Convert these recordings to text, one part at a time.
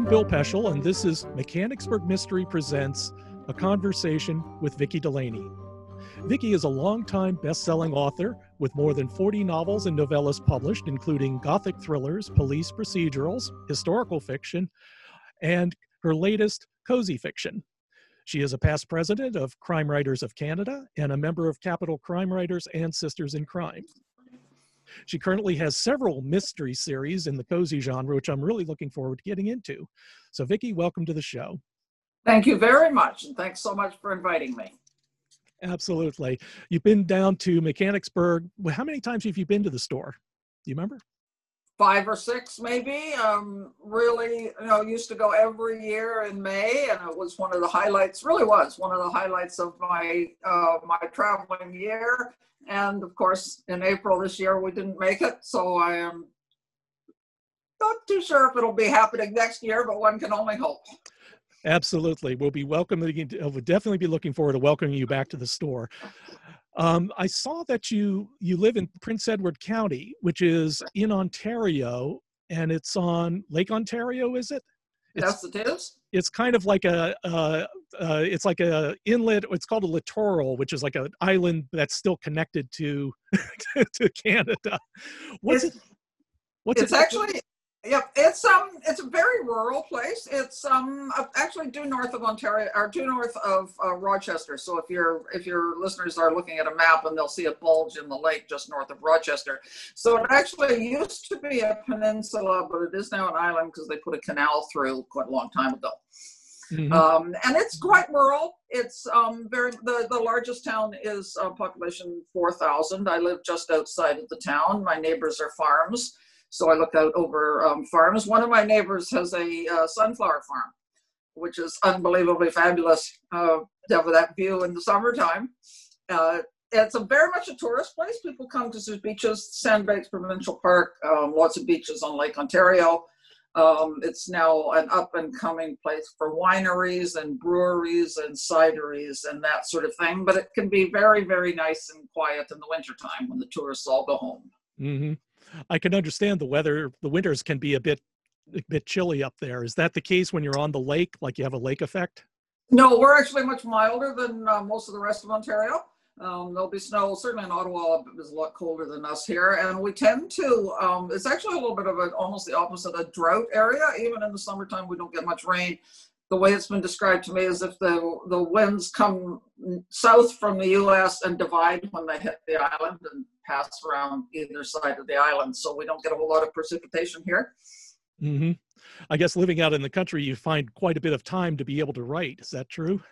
I'm Bill Peschel, and this is Mechanicsburg Mystery Presents a conversation with Vicki Delany. Vicki is a longtime best-selling author with more than 40 novels and novellas published, including gothic thrillers, police procedurals, historical fiction, and her latest, cozy fiction. She is a past president of Crime Writers of Canada and a member of Capital Crime Writers and Sisters in Crime. She currently has several mystery series in the cozy genre, which I'm really looking forward to getting into. So, Vicki, welcome to the show. Thank you very much, and thanks so much for inviting me. Absolutely. You've been down to Mechanicsburg. How many times have you been to the store? Do you remember? Five or six, maybe. Um, really, you know, used to go every year in May, and it was one of the highlights. Really was one of the highlights of my uh, my traveling year. And of course, in April this year, we didn't make it, so I am not too sure if it'll be happening next year, but one can only hope. Absolutely. We'll be welcoming, we'll definitely be looking forward to welcoming you back to the store. Um, I saw that you you live in Prince Edward County, which is in Ontario, and it's on Lake Ontario, is it? It's, yes, it is. It's kind of like a, uh, uh, it's like a inlet. It's called a littoral, which is like an island that's still connected to to Canada. What's it's, it? What's it's it? actually Yep, it's um, it's a very rural place. It's um, actually due north of Ontario, or due north of uh, Rochester. So if your if your listeners are looking at a map and they'll see a bulge in the lake just north of Rochester. So it actually used to be a peninsula, but it is now an island because they put a canal through quite a long time ago. Mm-hmm. Um, and it's quite rural. It's um, very the, the largest town is uh, population four thousand. I live just outside of the town. My neighbors are farms. So I look out over um, farms. One of my neighbors has a uh, sunflower farm, which is unbelievably fabulous uh, to have that view in the summertime. Uh, it's a very much a tourist place. People come because there's beaches, Sandbanks Provincial Park, um, lots of beaches on Lake Ontario. Um, it's now an up and coming place for wineries and breweries and cideries and that sort of thing. But it can be very, very nice and quiet in the wintertime when the tourists all go home. Mm-hmm. I can understand the weather. The winters can be a bit a bit chilly up there. Is that the case when you're on the lake? Like you have a lake effect? No, we're actually much milder than uh, most of the rest of Ontario. Um, there'll be snow. Certainly in Ottawa, it's a lot colder than us here, and we tend to. Um, it's actually a little bit of almost the opposite, a drought area. Even in the summertime, we don't get much rain. The way it's been described to me is if the the winds come south from the U.S. and divide when they hit the island, and pass around either side of the island, so we don't get a whole lot of precipitation here. Mm-hmm. I guess living out in the country, you find quite a bit of time to be able to write. Is that true?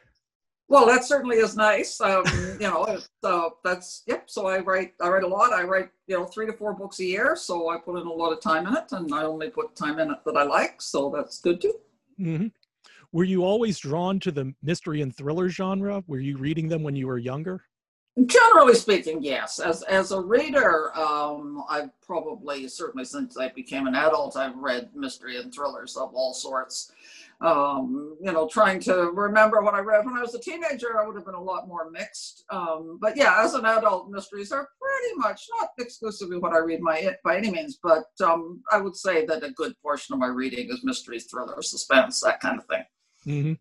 Well, that certainly is nice. Um, you know, so that's yep. So I write. I write a lot. I write you know three to four books a year. So I put in a lot of time in it, and I only put time in it that I like. So that's good too. Mm-hmm. Were you always drawn to the mystery and thriller genre? Were you reading them when you were younger? Generally speaking, yes. As as a reader, um, I've probably certainly since I became an adult, I've read mystery and thrillers of all sorts. Um, you know, trying to remember what I read when I was a teenager, I would have been a lot more mixed. Um, but yeah, as an adult, mysteries are pretty much not exclusively what I read my, by any means, but um, I would say that a good portion of my reading is mysteries, thrillers, suspense, that kind of thing. Mm-hmm.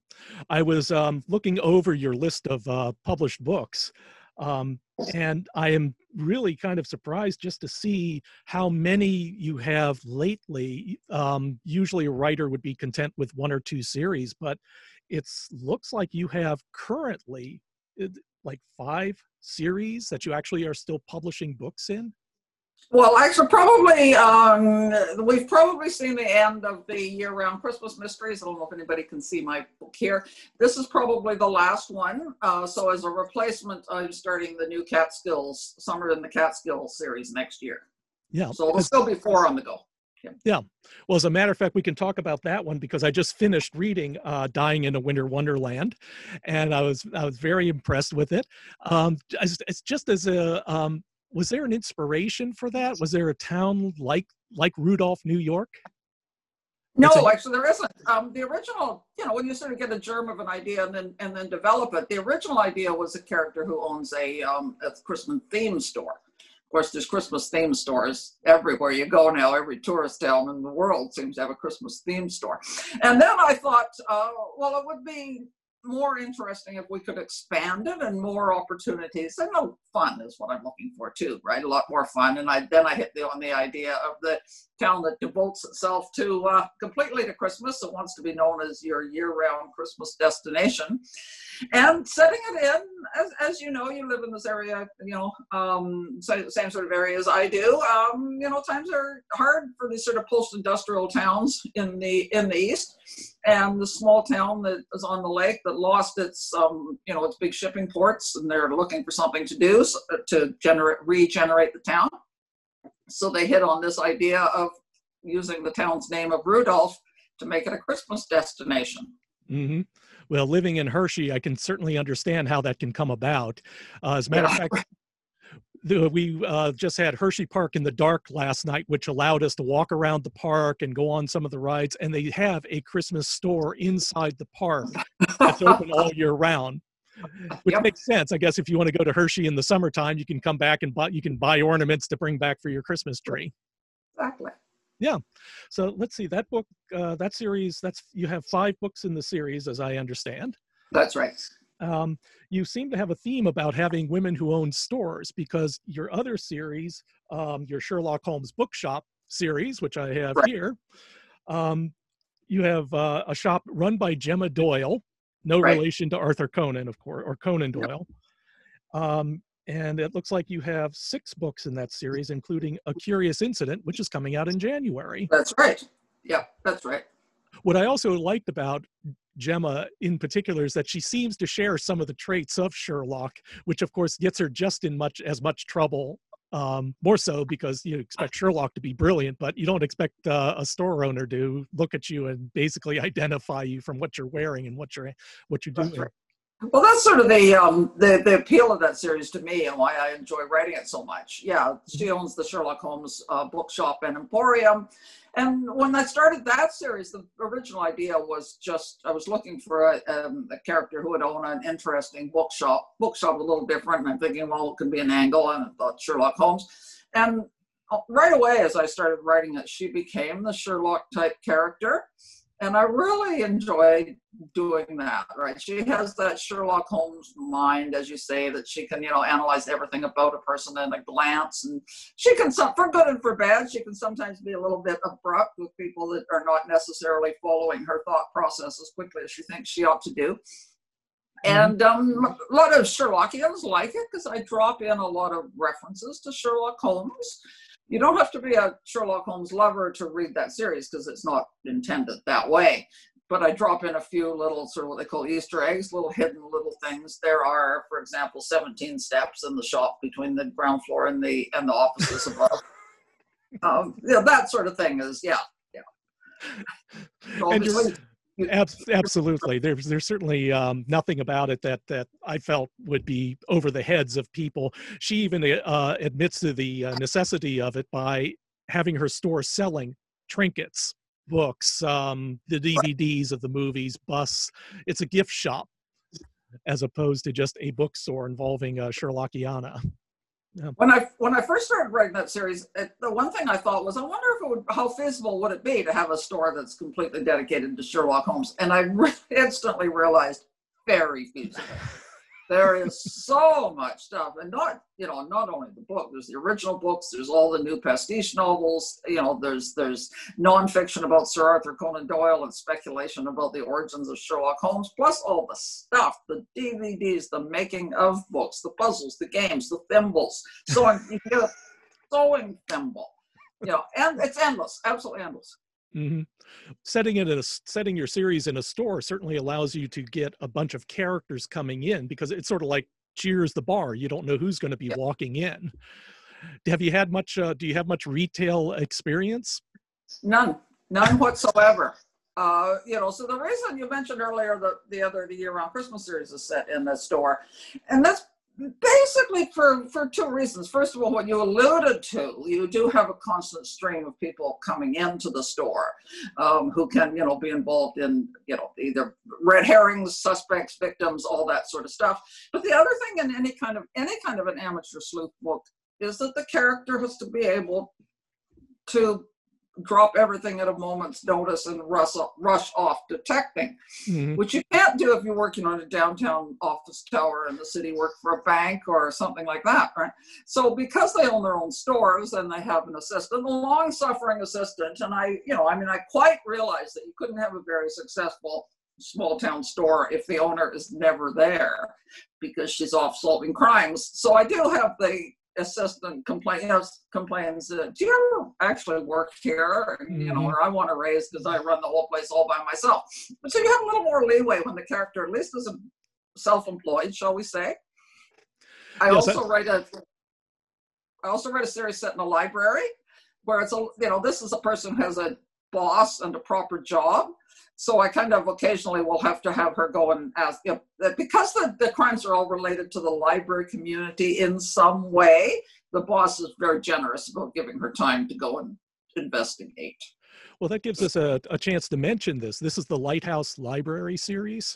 I was um, looking over your list of uh, published books. Um, and I am really kind of surprised just to see how many you have lately. Um, usually, a writer would be content with one or two series, but it looks like you have currently like five series that you actually are still publishing books in. Well, actually, probably um, we've probably seen the end of the year-round Christmas mysteries. I don't know if anybody can see my book here. This is probably the last one. Uh, so, as a replacement, I'm starting the new Catskills Summer in the Catskills series next year. Yeah. So it'll still be four on the go. Yeah. yeah. Well, as a matter of fact, we can talk about that one because I just finished reading uh, "Dying in a Winter Wonderland," and I was I was very impressed with it. Um, it's just as a um, was there an inspiration for that? Was there a town like like Rudolph, New York? No, a- actually there isn't. Um, the original, you know, when you sort of get a germ of an idea and then and then develop it, the original idea was a character who owns a um, a Christmas theme store. Of course, there's Christmas theme stores everywhere you go now. Every tourist town in the world seems to have a Christmas theme store. And then I thought, uh, well, it would be more interesting if we could expand it and more opportunities. And no fun is what i'm looking for too right? A lot more fun. And i then i hit the on the idea of the town that devotes itself to uh, completely to christmas it wants to be known as your year-round christmas destination. And setting it in as, as you know you live in this area you know um, same sort of area as i do. Um, you know times are hard for these sort of post-industrial towns in the in the east. And the small town that is on the lake that lost its um, you know its big shipping ports and they're looking for something to do to generate regenerate the town so they hit on this idea of using the town's name of rudolph to make it a christmas destination mm-hmm. well living in hershey i can certainly understand how that can come about uh, as a matter yeah. of fact we uh, just had Hershey Park in the dark last night, which allowed us to walk around the park and go on some of the rides. And they have a Christmas store inside the park that's open all year round, which yep. makes sense. I guess if you want to go to Hershey in the summertime, you can come back and buy you can buy ornaments to bring back for your Christmas tree. Exactly. Yeah. So let's see that book, uh, that series. That's you have five books in the series, as I understand. That's right um, you seem to have a theme about having women who own stores because your other series, um, your Sherlock Holmes bookshop series, which I have right. here, um, you have uh, a shop run by Gemma Doyle, no right. relation to Arthur Conan, of course, or Conan Doyle. Yep. Um, and it looks like you have six books in that series, including A Curious Incident, which is coming out in January. That's right. Yeah, that's right. What I also liked about Gemma in particular is that she seems to share some of the traits of Sherlock, which of course gets her just in much as much trouble. Um, more so because you expect Sherlock to be brilliant, but you don't expect uh, a store owner to look at you and basically identify you from what you're wearing and what you're what you're doing. Right. Well, that's sort of the, um, the the appeal of that series to me, and why I enjoy writing it so much. Yeah, she mm-hmm. owns the Sherlock Holmes uh, bookshop and emporium, and when I started that series, the original idea was just I was looking for a, um, a character who would own an interesting bookshop, bookshop a little different. And I'm thinking, well, it could be an angle, and I thought Sherlock Holmes. And uh, right away, as I started writing it, she became the Sherlock type character and I really enjoy doing that. Right? She has that Sherlock Holmes mind, as you say, that she can, you know, analyze everything about a person in a glance, and she can, for good and for bad, she can sometimes be a little bit abrupt with people that are not necessarily following her thought process as quickly as she thinks she ought to do. Mm-hmm. And um, a lot of Sherlockians like it because I drop in a lot of references to Sherlock Holmes you don't have to be a Sherlock Holmes lover to read that series because it's not intended that way. But I drop in a few little sort of what they call Easter eggs, little hidden little things. There are, for example, 17 steps in the shop between the ground floor and the and the offices above. um, yeah, that sort of thing is yeah, yeah absolutely. There's there's certainly um, nothing about it that that i felt would be over the heads of people. She even uh, admits to the uh, necessity of it by having her store selling trinkets books um, the dvds of the movies bus it's a gift shop as opposed to just a bookstore involving uh, sherlockiana yeah. When I when I first started writing that series, it, the one thing I thought was, I wonder if it would, how feasible would it be to have a store that's completely dedicated to Sherlock Holmes? And I re- instantly realized, very feasible there is so much stuff and not you know not only the book there's the original books there's all the new pastiche novels you know there's there's nonfiction about sir arthur conan doyle and speculation about the origins of sherlock holmes plus all the stuff the dvds the making of books the puzzles the games the thimbles sewing you a sewing thimble. You know and it's endless absolutely endless Mm-hmm. Setting it in a setting your series in a store certainly allows you to get a bunch of characters coming in because it's sort of like Cheers the bar. You don't know who's going to be yep. walking in. Have you had much? Uh, do you have much retail experience? None, none whatsoever. Uh, you know, so the reason you mentioned earlier that the other the year-round Christmas series is set in the store, and that's basically for for two reasons. First of all what you alluded to you do have a constant stream of people coming into the store um, who can you know be involved in you know either red herrings suspects victims all that sort of stuff. But the other thing in any kind of any kind of an amateur sleuth book is that the character has to be able to drop everything at a moment's notice and rush, rush off detecting, mm-hmm. which you can't do if you're working on a downtown office tower in the city, work for a bank or something like that, right? So because they own their own stores and they have an assistant, a long-suffering assistant, and I, you know, I mean, I quite realize that you couldn't have a very successful small town store if the owner is never there because she's off solving crimes. So I do have the assistant complain, you know, complains, uh, do you ever actually work here? Mm-hmm. You know, mm-hmm. or I want to raise because I run the whole place all by myself. But so you have a little more leeway when the character at least is self-employed, shall we say. I yes, also write a I also write a series set in a library where it's a you know, this is a person who has a boss and a proper job so I kind of occasionally will have to have her go and ask, you know, because the, the crimes are all related to the library community in some way, the boss is very generous about giving her time to go and investigate. Well, that gives us a, a chance to mention this. This is the Lighthouse Library series.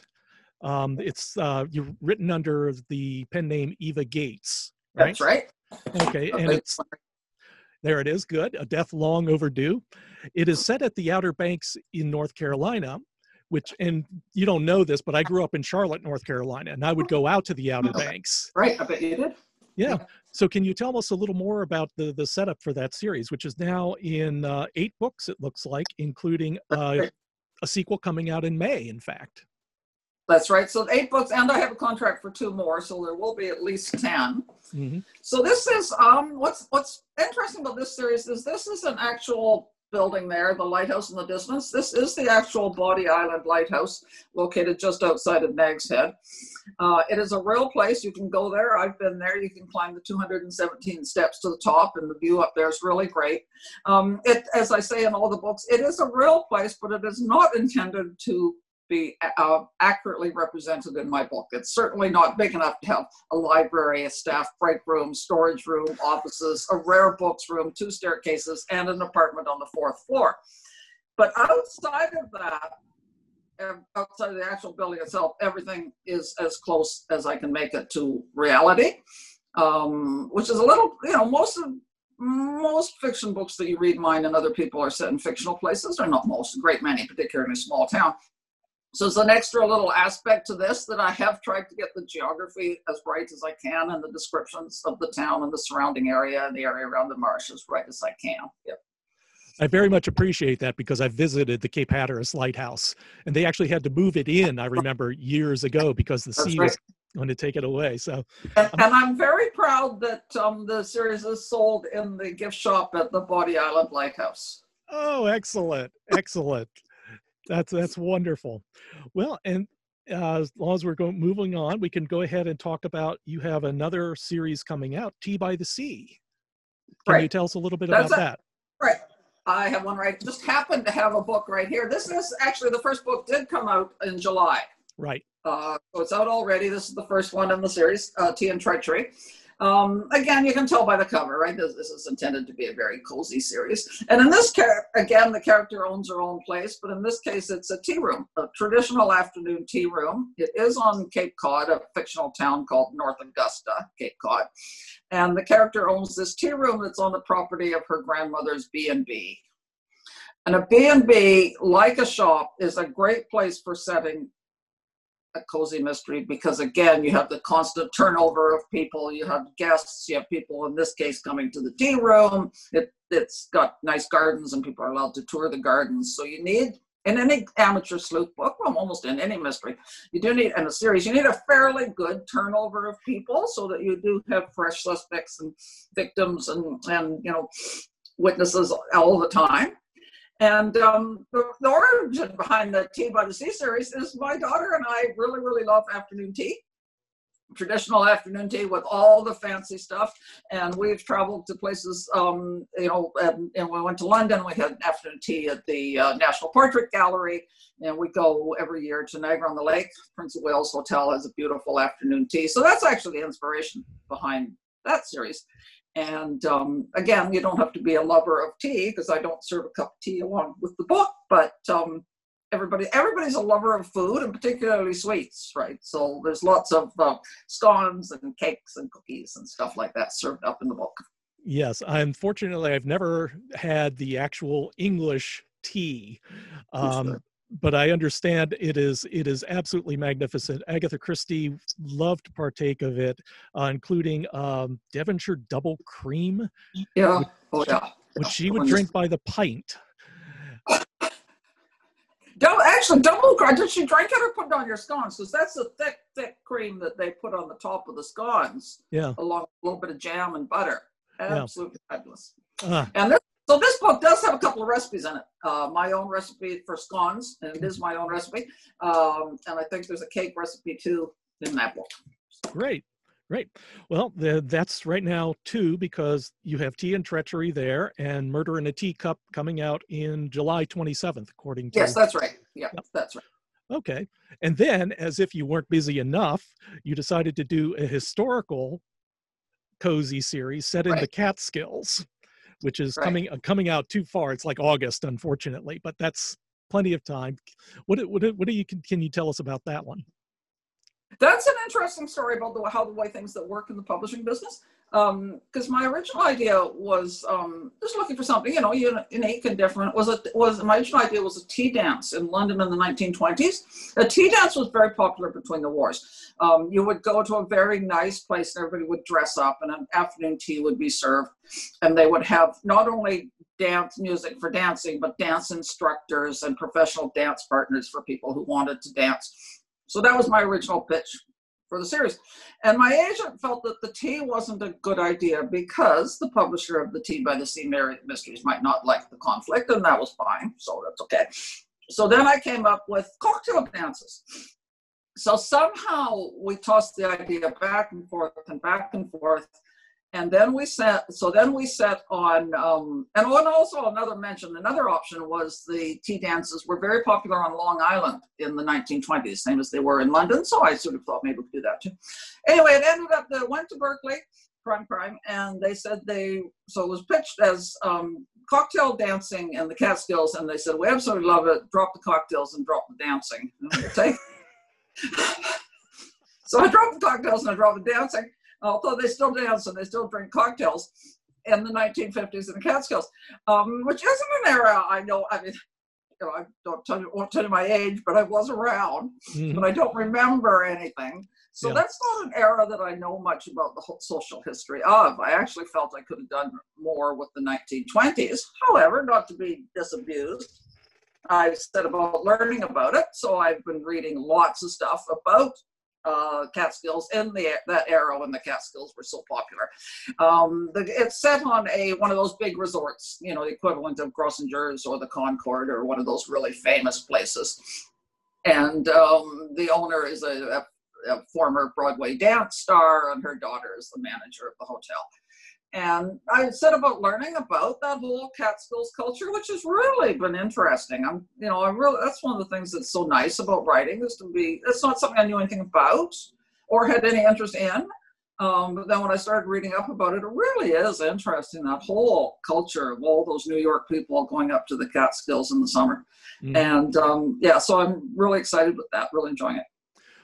Um, it's uh, you're written under the pen name Eva Gates. Right? That's right. Okay, and it's there it is. Good. A death long overdue. It is set at the Outer Banks in North Carolina, which, and you don't know this, but I grew up in Charlotte, North Carolina, and I would go out to the Outer Banks. Right. I bet you did. Yeah. So, can you tell us a little more about the the setup for that series, which is now in uh, eight books? It looks like, including uh, a sequel coming out in May. In fact. That's right. So eight books, and I have a contract for two more, so there will be at least 10 mm-hmm. So this is um, what's what's interesting about this series is this is an actual building there, the lighthouse in the distance. This is the actual Bodie Island Lighthouse, located just outside of Nags Head. Uh, it is a real place. You can go there. I've been there. You can climb the 217 steps to the top, and the view up there is really great. Um, it, as I say in all the books, it is a real place, but it is not intended to be uh, accurately represented in my book. It's certainly not big enough to have a library, a staff break room, storage room, offices, a rare books room, two staircases, and an apartment on the fourth floor. But outside of that, outside of the actual building itself, everything is as close as I can make it to reality, um, which is a little, you know, most of most fiction books that you read, mine and other people, are set in fictional places, or not most, a great many, particularly in a small town. So it's an extra little aspect to this that I have tried to get the geography as right as I can and the descriptions of the town and the surrounding area and the area around the marsh as right as I can. Yep. I very much appreciate that because I visited the Cape Hatteras Lighthouse and they actually had to move it in, I remember years ago because the sea right. was going to take it away. So, and, and I'm very proud that um, the series is sold in the gift shop at the Bodie Island Lighthouse. Oh, excellent. Excellent. That's that's wonderful. Well, and uh, as long as we're going moving on, we can go ahead and talk about you have another series coming out, Tea by the Sea. Can right. you tell us a little bit That's about a, that? Right. I have one right. Just happened to have a book right here. This is actually the first book did come out in July. Right. Uh, so it's out already. This is the first one in the series, uh, Tea and Treachery. Um, again, you can tell by the cover, right? This, this, is intended to be a very cozy series. And in this again, the character owns her own place, but in this case, it's a tea room, a traditional afternoon tea room. It is on Cape Cod, a fictional town called North Augusta, Cape Cod. And the character owns this tea room that's on the property of her grandmother's B&B. And a B&B, like a shop, is a great place for setting a cozy mystery because again you have the constant turnover of people. You have guests. You have people in this case coming to the tea room. It, it's got nice gardens and people are allowed to tour the gardens. So you need in any amateur sleuth book well almost in any mystery you do need in a series you need a fairly good turnover of people so that you do have fresh suspects and victims and and you know witnesses all the time and um, the, the, origin behind the Tea by the Sea series is my daughter and I really, really love afternoon tea, traditional afternoon tea with all the fancy stuff. And we've traveled to places, um, you know, and, and, we went to London. We had afternoon tea at the uh, National Portrait Gallery. And we go every year to Niagara on the Lake. Prince of Wales Hotel has a beautiful afternoon tea. So that's actually the inspiration behind that series. And um, again, you don't have to be a lover of tea because I don't serve a cup of tea along with the book, but um, everybody everybody's a lover of food and particularly sweets right? So there's lots of uh, scones and cakes and cookies and stuff like that served up in the book. Yes unfortunately i've never had the actual english tea. Um, but i understand it is it is absolutely magnificent agatha christie loved to partake of it uh, including um, devonshire double cream yeah which, oh yeah which she would drink by the pint don't actually double cream. Did she drink it or put it on your scones? Because that's the thick, thick cream that they put on the top of the scones. Yeah. Along with a little bit of jam and butter. Absolutely yeah. fabulous. Uh. And this, so this book does have a couple of recipes in it. Uh, my own recipe for scones, and it is my own recipe. Um, and I think there's a cake recipe too in that book. Great. Great. Well, the, that's right now two because you have Tea and Treachery there and Murder in a Teacup coming out in July 27th, according to. Yes, that's right. Yeah, that's right. Okay. And then, as if you weren't busy enough, you decided to do a historical cozy series set in right. the Catskills, which is right. coming uh, coming out too far. It's like August, unfortunately, but that's plenty of time. What what what do you can can you tell us about that one? That's an interesting story about the, how the way things that work in the publishing business. Because um, my original idea was um, just looking for something, you know, unique and different. Was it was my original idea was a tea dance in London in the 1920s. A tea dance was very popular between the wars. Um, you would go to a very nice place, and everybody would dress up, and an afternoon tea would be served, and they would have not only dance music for dancing, but dance instructors and professional dance partners for people who wanted to dance so that was my original pitch for the series. And my agent felt that the tea wasn't a good idea because the publisher of the Tea by the Sea Mysteries might not like the conflict, and that was fine. So that's okay. So then I came up with cocktail dances. So somehow we tossed the idea back and forth and back and forth and then we set so then we set on um, and also another mention another option was the tea dances were very popular on long island in the 1920s same as they were in london so i sort of thought maybe we could do that too. Anyway it ended up that went to Berkley Prime Crime and they said they so it was pitched as um, cocktail dancing in the catskills and they said we absolutely love it. Drop the cocktails and drop the dancing. So i dropped the cocktails and i dropped the dancing although they still dance and they still drink cocktails in the 1950s in the Catskills, um, which isn't an era I know. I mean, you know, I don't tell you, won't tell you my age, but I was around, mm-hmm. but I don't remember anything. So yeah. that's not an era that I know much about the whole social history of. I actually felt I could have done more with the 1920s. However, not to be disabused, I said about learning about it. So I've been reading lots of stuff about uh, Catskills in the that era when the Catskills were so popular. Um, the, it's set on a one of those big resorts, you know, the equivalent of Grossinger's or the Concord or one of those really famous places. And um, the owner is a, a, a former Broadway dance star, and her daughter is the manager of the hotel. And I set about learning about that whole Catskills culture, which has really been interesting. I'm, you know, I really, that's one of the things that's so nice about writing is to be, it's not something I knew anything about or had any interest in. Um, but then when I started reading up about it, it really is interesting that whole culture of all those New York people going up to the Catskills in the summer. Mm-hmm. And um, yeah, so I'm really excited with that, really enjoying it.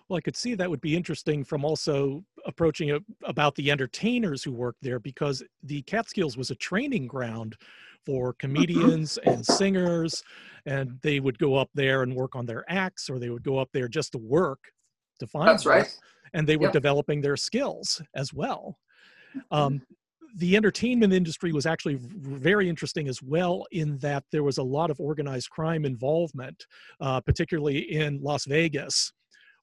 Well, I could see that would be interesting from also approaching it about the entertainers who worked there because the Catskills was a training ground for mm-hmm. comedians and singers, and they would go up there and work on their acts, or they would go up there just to work to find. That's right. And they were yep. developing their skills as well. Mm-hmm. Um, the entertainment industry was actually very interesting as well in that there was a lot of organized crime involvement, uh, particularly in Las Vegas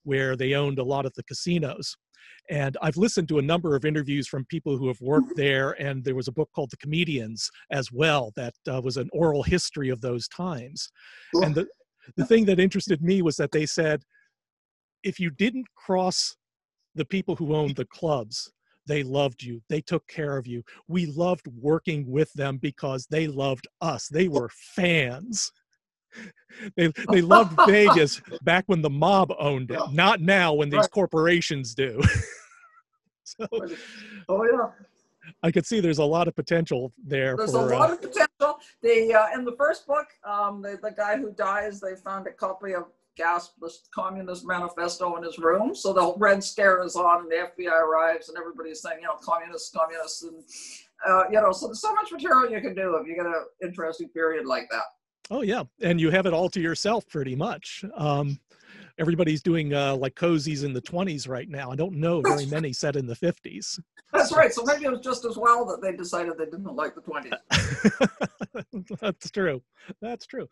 where they owned a lot of the casinos. And I've listened to a number of interviews from people who have worked mm-hmm. there, and there was a book called The Comedians as well that uh, was an oral history of those times. And the, the thing that interested me was that they said if you didn't cross the people who owned the clubs, they loved you. They took care of you. We loved working with them because they loved us. They were fans they they loved Vegas back when the mob owned it, not now when these corporations do. so, oh yeah. I could see there's a lot of potential there. There's for, a lot uh, of potential. The uh, in the first book, um, the, the guy who dies, they found a copy of Gasp, the Communist Manifesto in his room. So the Red Scare is on, and the FBI arrives, and everybody's saying, you know, communists, communists, and uh, you know, so there's so much material you can do if you get an interesting period like that. Oh yeah, and you have it all to yourself pretty much. Um, everybody's doing uh, like cozies in the 20s right now. I don't know very many set in the 50s. That's right. So maybe it was just as well that they decided they didn't like the 20s. That's true. That's true.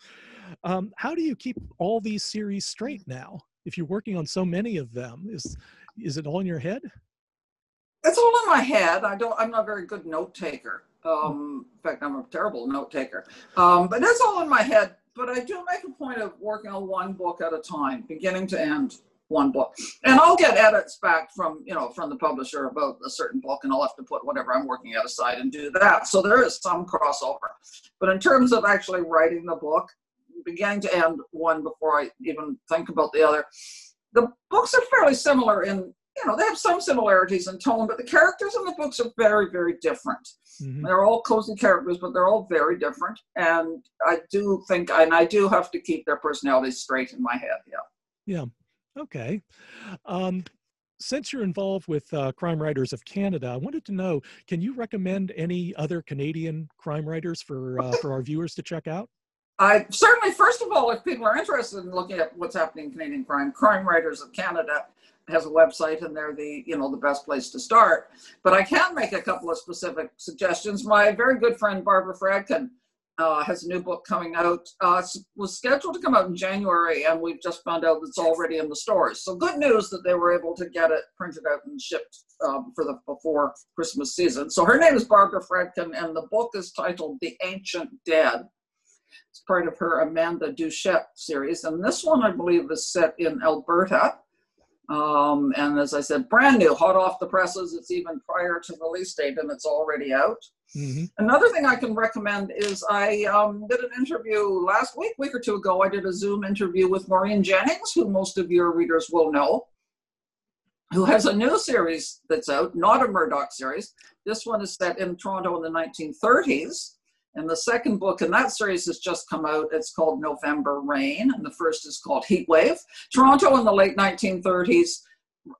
Um, how do you keep all these series straight now? If you're working on so many of them, is is it all in your head? It's all in my head. I don't. I'm not a very good note taker. Um, in fact, I'm a terrible note taker. Um, but it's all in my head but I do make a point of working on one book at a time, beginning to end, one book. And I'll get edits back from, you know, from the publisher about a certain book, and I'll have to put whatever I'm working at aside and do that. So there is some crossover. But in terms of actually writing the book, beginning to end one before I even think about the other, the books are fairly similar in you know, they have some similarities in tone, but the characters in the books are very, very different. Mm-hmm. They're all cozy characters, but they're all very different. And I do think, and I do have to keep their personalities straight in my head. Yeah. Yeah. Okay. Um, since you're involved with uh, Crime Writers of Canada, I wanted to know: Can you recommend any other Canadian crime writers for uh, for our viewers to check out? I certainly, first of all, if people are interested in looking at what's happening in Canadian crime, Crime Writers of Canada has a website and they're the you know the best place to start. But i can make a couple of specific suggestions. My very good friend barbara fradkin uh, has a new book coming out uh, was scheduled to come out in january and we've just found out it's already in the stores. So good news that they were able to get it printed out and shipped um, for the before christmas season. So her name is barbara fradkin and the book is titled the ancient dead. It's part of her Amanda Doucette series and this one i believe is set in alberta um, and as I said, brand new, hot off the presses. It's even prior to release date and it's already out. Mm-hmm. Another thing I can recommend is I um, did an interview last week, week or two ago. I did a Zoom interview with Maureen Jennings, who most of your readers will know, who has a new series that's out, not a Murdoch series. This one is set in Toronto in the 1930s. And the second book in that series has just come out. It's called November Rain, and the first is called Heat Wave. Toronto in the late 1930s,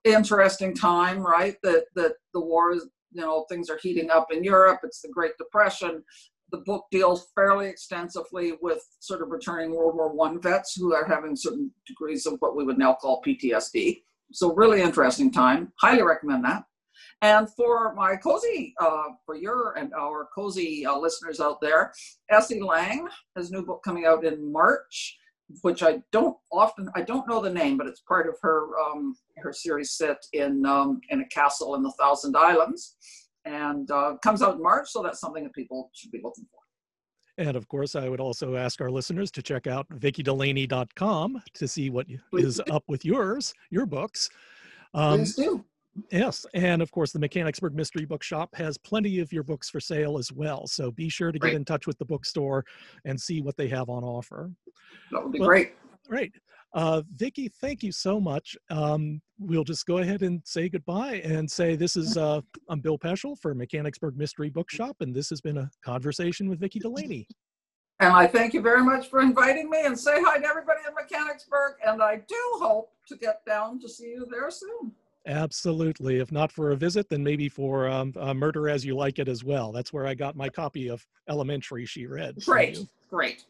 interesting time, right? That that the war is, you know, things are heating up in Europe. It's the Great Depression. The book deals fairly extensively with sort of returning World War One vets who are having certain degrees of what we would now call PTSD. So really interesting time. Highly recommend that. And for my cozy, uh, for your and our cozy uh, listeners out there, Essie Lang has a new book coming out in March, which I don't often, I don't know the name, but it's part of her um, her series set in um, in a castle in the Thousand Islands, and uh, comes out in March. So that's something that people should be looking for. And of course, I would also ask our listeners to check out vickidelany.com to see what Please is do. up with yours, your books. Um, Please do. Yes, and of course, the Mechanicsburg Mystery Bookshop has plenty of your books for sale as well. So be sure to get in touch with the bookstore and see what they have on offer. That would be well, great. Great. Uh, Vicki, thank you so much. Um, we'll just go ahead and say goodbye and say this is uh, I'm Bill Peschel for Mechanicsburg Mystery Bookshop, and this has been a conversation with Vicki Delany. And I thank you very much for inviting me and say hi to everybody in Mechanicsburg. And I do hope to get down to see you there soon. Absolutely. If not for a visit, then maybe for um, Murder as You Like It as well. That's where I got my copy of Elementary she read. Great. Great.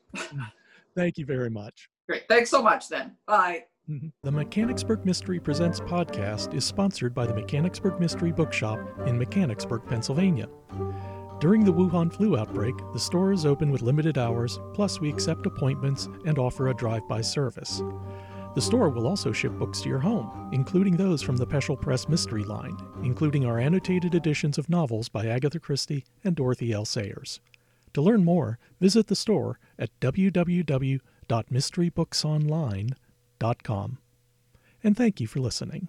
Thank you very much. Great. Thanks so much then. Bye. Mm-hmm. The Mechanicsburg Mystery Presents podcast is sponsored by the Mechanicsburg Mystery Bookshop in Mechanicsburg, Pennsylvania. During the Wuhan flu outbreak, the store is open with limited hours, plus, we accept appointments and offer a drive by service. The store will also ship books to your home, including those from the Peschel Press Mystery line, including our annotated editions of novels by Agatha Christie and Dorothy L. Sayers. To learn more, visit the store at www.mysterybooksonline.com. And thank you for listening.